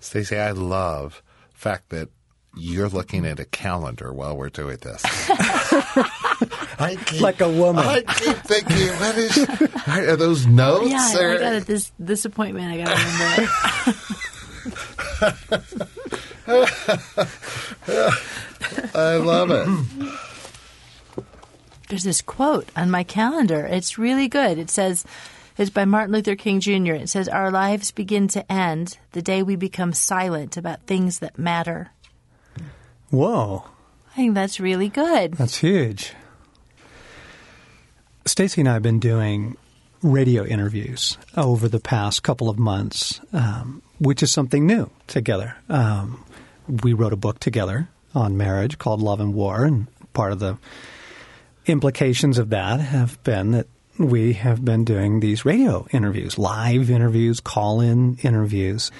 Stasi, I love the fact that you're looking at a calendar while we're doing this. I keep, like a woman. I keep thinking, what is, are those notes? Yeah, I, or- I got it. This disappointment. I got to remember. I love it. There's this quote on my calendar. It's really good. It says, it's by Martin Luther King Jr. It says, Our lives begin to end the day we become silent about things that matter. Whoa, I think that's really good. that's huge. Stasi and I have been doing radio interviews over the past couple of months, um, which is something new together. Um, we wrote a book together on marriage called Love and War, and part of the implications of that have been that we have been doing these radio interviews, live interviews, call in interviews.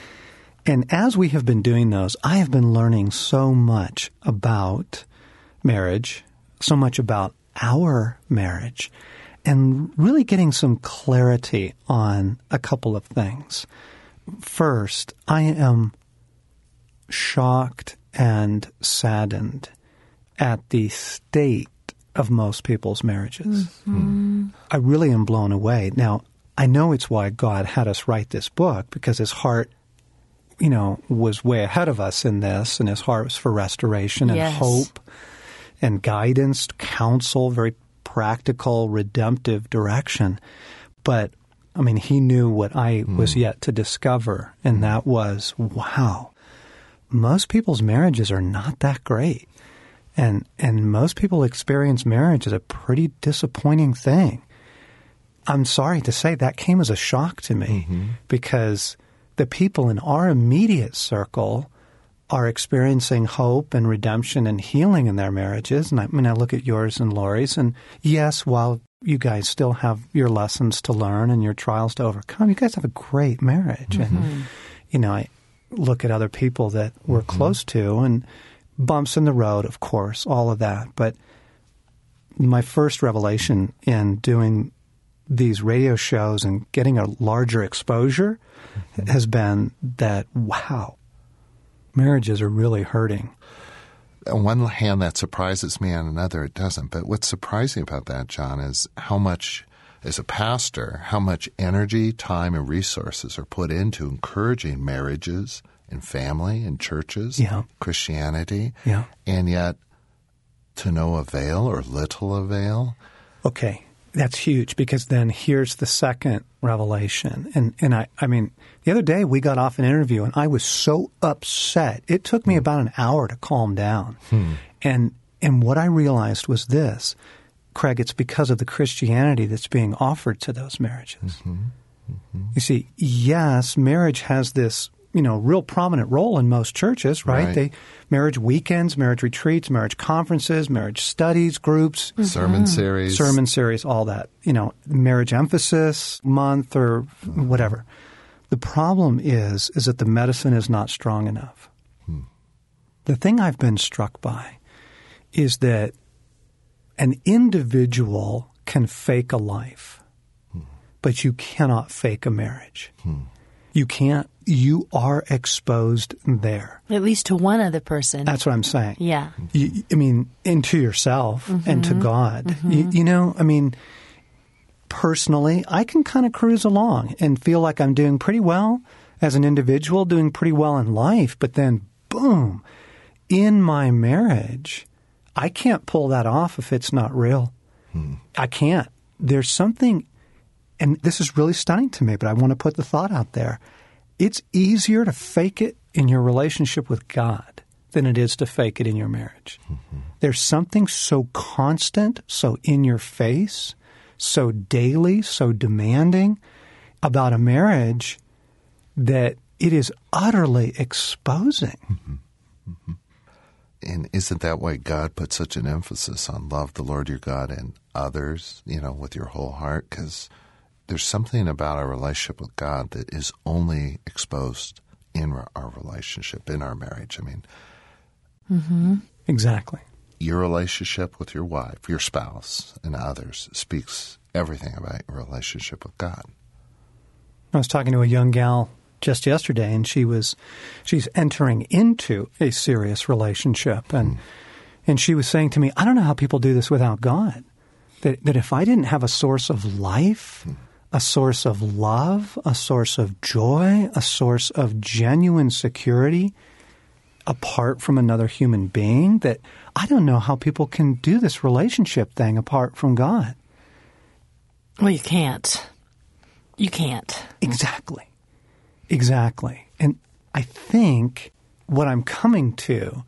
And as we have been doing those, I have been learning so much about marriage, so much about our marriage, and really getting some clarity on a couple of things. First, I am shocked and saddened at the state of most people's marriages. Mm-hmm. I really am blown away. Now, I know it's why God had us write this book because his heart, you know, was way ahead of us in this, and his heart was for restoration and Yes. hope and guidance, counsel, very practical, redemptive direction. But I mean, he knew what I was hmm. yet to discover, and that was wow, most people's marriages are not that great. And and most people experience marriage as a pretty disappointing thing. I'm sorry to say that came as a shock to me mm-hmm. because the people in our immediate circle are experiencing hope and redemption and healing in their marriages. And I mean, I look at yours and Lori's, and yes, while you guys still have your lessons to learn and your trials to overcome, you guys have a great marriage. And, mm-hmm. you know, I look at other people that we're mm-hmm. close to and bumps in the road, of course, all of that. But my first revelation in doing these radio shows and getting a larger exposure mm-hmm. has been that wow, marriages are really hurting. on one hand, that surprises me, on another, it doesn't. But what's surprising about that, John, is how much, as a pastor, how much energy, time, and resources are put into encouraging marriages and family and churches, Yeah. Christianity, Yeah. and yet to no avail or little avail. Okay, that's huge because then here's the second revelation. And and I I mean, the other day we got off an interview and I was so upset. It took me hmm. about an hour to calm down. Hmm. And and what I realized was this, Craig, it's because of the Christianity that's being offered to those marriages. Mm-hmm. Mm-hmm. You see, yes, marriage has this, you know, real prominent role in most churches, right? Right. They marriage weekends, marriage retreats, marriage conferences, marriage studies groups, mm-hmm. Sermon mm-hmm. series. sermon series, all that, you know, marriage emphasis month or whatever. The problem is is that the medicine is not strong enough. Hmm. The thing I've been struck by is that an individual can fake a life, hmm. but you cannot fake a marriage. Hmm. You can't. You are exposed there. At least to one other person. That's what I'm saying. yeah. You, I mean, and to yourself and to mm-hmm. God. You, mm-hmm. you know, I mean, personally, I can kind of cruise along and feel like I'm doing pretty well as an individual, doing pretty well in life, but then boom, in my marriage, I can't pull that off if it's not real. Hmm. I can't. There's something, and this is really stunning to me, but I want to put the thought out there. It's easier to fake it in your relationship with God than it is to fake it in your marriage. Mm-hmm. There's something so constant, so in your face, so daily, so demanding about a marriage that it is utterly exposing. Mm-hmm. Mm-hmm. And isn't that why God put such an emphasis on love the Lord your God and others, you know, with your whole heart? Because there's something about our relationship with God that is only exposed in our- our relationship, in our marriage. I mean, Exactly. your relationship with your wife, your spouse, and others speaks everything about your relationship with God. I was talking to a young gal just yesterday, and she was she's entering into a serious relationship, and mm. and she was saying to me, "I don't know how people do this without God. That that if I didn't have a source of life." Mm. A source of love, a source of joy, a source of genuine security, apart from another human being that I don't know how people can do this relationship thing apart from God. Well, you can't. You can't. Exactly. Exactly. And I think what I'm coming to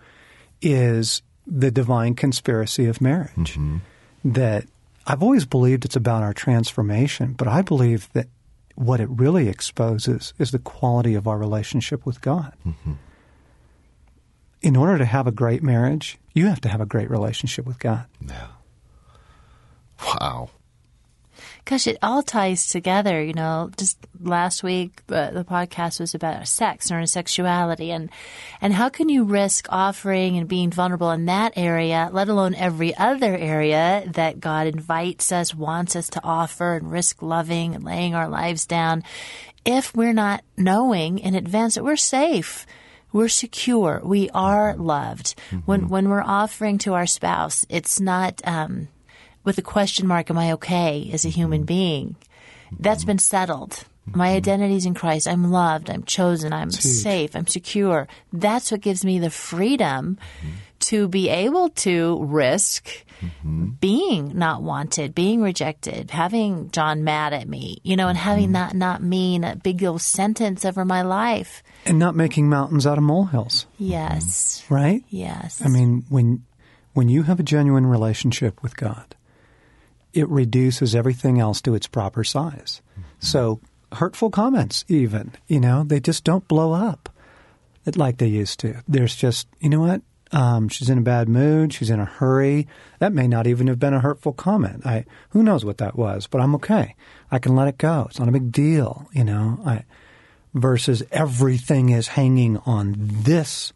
is the divine conspiracy of marriage. Mm-hmm. That I've always believed it's about our transformation, but I believe that what it really exposes is the quality of our relationship with God. Mm-hmm in order to have a great marriage, you have to have a great relationship with God. Yeah. Wow. Gosh, it all ties together. You know, just last week the, the podcast was about sex and our sexuality, and and how can you risk offering and being vulnerable in that area, let alone every other area that God invites us, wants us to offer, and risk loving and laying our lives down, if we're not knowing in advance that we're safe we're secure. We are loved. Mm-hmm. When when we're offering to our spouse, it's not um, with a question mark. Am I okay as a human mm-hmm. being? That's been settled. My mm-hmm. identity is in Christ. I'm loved. I'm chosen. I'm safe. I'm secure. That's what gives me the freedom mm-hmm. to be able to risk mm-hmm. being not wanted, being rejected, having John mad at me, you know, and having mm-hmm. that not mean a big old sentence over my life. And not making mountains out of molehills. Yes. Right? Yes. I mean, when when you have a genuine relationship with God, it reduces everything else to its proper size. Mm-hmm. So hurtful comments even, you know, they just don't blow up like they used to. There's just, you know what? Um, she's in a bad mood. She's in a hurry. That may not even have been a hurtful comment. I who knows what that was, but I'm okay. I can let it go. It's not a big deal, you know. I versus everything is hanging on this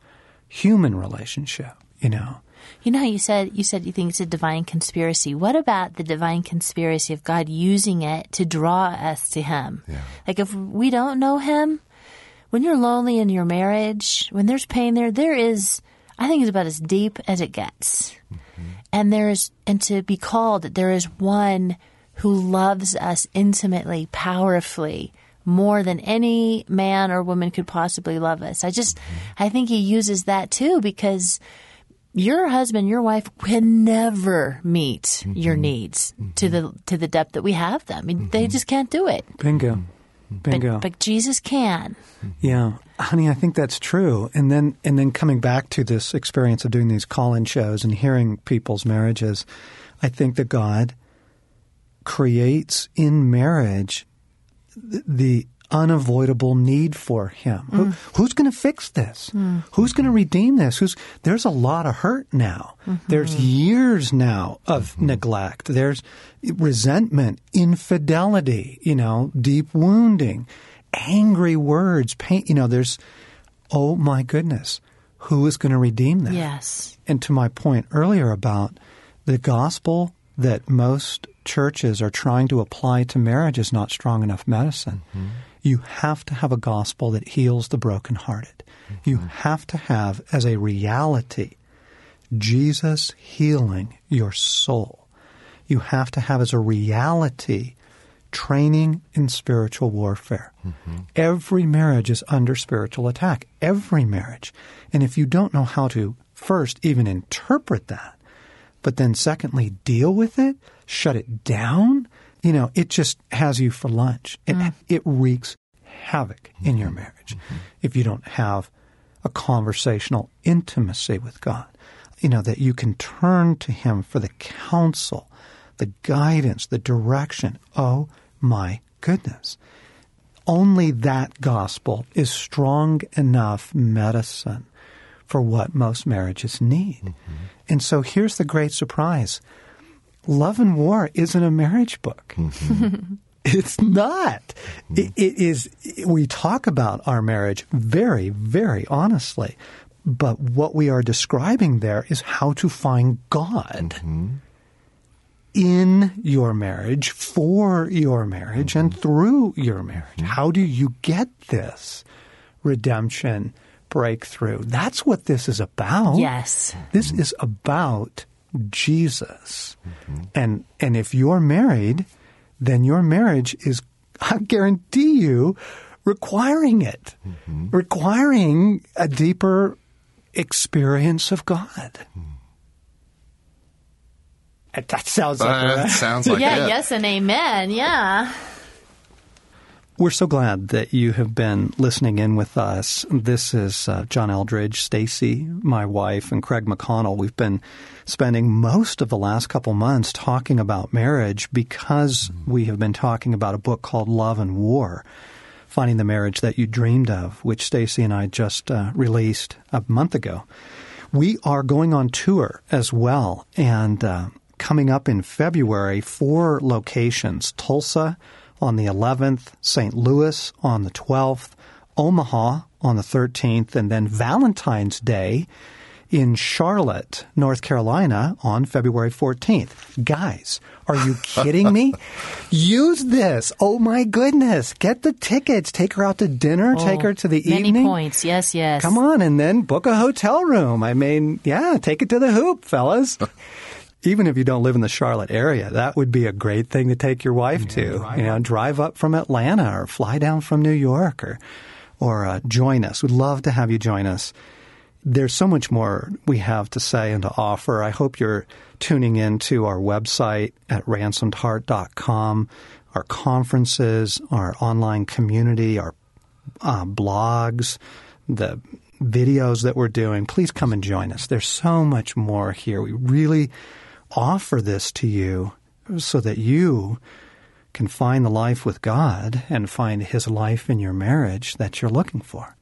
human relationship, you know. You know, you said you said you think it's a divine conspiracy. What about the divine conspiracy of God using it to draw us to Him? Yeah. Like if we don't know Him, when you're lonely in your marriage, when there's pain there, there is. I think it's about as deep as it gets. Mm-hmm. And there's and to be called that there is one who loves us intimately, powerfully, more than any man or woman could possibly love us. I just, I think he uses that too because your husband, your wife can never meet mm-hmm. your needs mm-hmm. to the to the depth that we have them. I mean, mm-hmm. They just can't do it. Bingo. Bingo. But, but, Jesus can. Yeah, honey, I think that's true. And then and then coming back to this experience of doing these call-in shows and hearing people's marriages, I think that God creates in marriage the unavoidable need for him. Mm. Who, who's going to fix this? Mm. Who's going to redeem this? Who's there's a lot of hurt now. Mm-hmm. There's years now of mm-hmm. neglect. There's resentment, infidelity, you know, deep wounding, angry words, pain, you know, there's oh my goodness, who is going to redeem that? Yes. And to my point earlier about the gospel that most churches are trying to apply to marriage is not strong enough medicine. Mm-hmm. You have to have a gospel that heals the brokenhearted. Mm-hmm. You have to have as a reality Jesus healing your soul. You have to have as a reality training in spiritual warfare. Mm-hmm. Every marriage is under spiritual attack. Every marriage. And if you don't know how to first even interpret that, but then secondly, deal with it, shut it down, you know, it just has you for lunch. It, mm. it wreaks havoc in your marriage mm-hmm. if you don't have a conversational intimacy with God. You know, that you can turn to Him for the counsel, the guidance, the direction. Oh my goodness. Only that gospel is strong enough medicine for what most marriages need. Mm-hmm. And so here's the great surprise Love and War isn't a marriage book. Mm-hmm. it's not. Mm-hmm. It, it is, we talk about our marriage very, very honestly. But what we are describing there is how to find God. Mm-hmm. in your marriage, for your marriage, and through your marriage. How do you get this redemption breakthrough? That's what this is about. Yes. This is about Jesus. And and if you're married, then your marriage is I guarantee you requiring it. Requiring a deeper experience of God. That sounds like Uh, a- sounds like yeah, it. yes, and amen. Yeah. We're so glad that you have been listening in with us. This is uh, John Eldredge, Stasi, my wife, and Craig McConnell. We've been spending most of the last couple months talking about marriage because we have been talking about a book called Love and War, Finding the Marriage That You Dreamed of, which Stasi and I just uh, released a month ago. We are going on tour as well, and uh, coming up in February, four locations Tulsa on the 11th, St. Louis on the 12th, Omaha on the 13th, and then Valentine's Day in Charlotte, North Carolina on February 14th. Guys, are you kidding me? Use this. Oh my goodness. Get the tickets. Take her out to dinner. Oh, take her to the Oh, Many evening. points. Yes, yes. Come on, and then book a hotel room. I mean, yeah, take it to the hoop, fellas. Even if you don't live in the Charlotte area, that would be a great thing to take your wife to. You know, drive up from Atlanta or fly down from New York or or uh, join us. We'd love to have you join us. There's so much more we have to say and to offer. I hope you're tuning in to our website at ransomedheart.com, our conferences, our online community, our uh, blogs, the videos that we're doing, please come and join us. There's so much more here. We really offer this to you so that you can find the life with God and find His life in your marriage that you're looking for.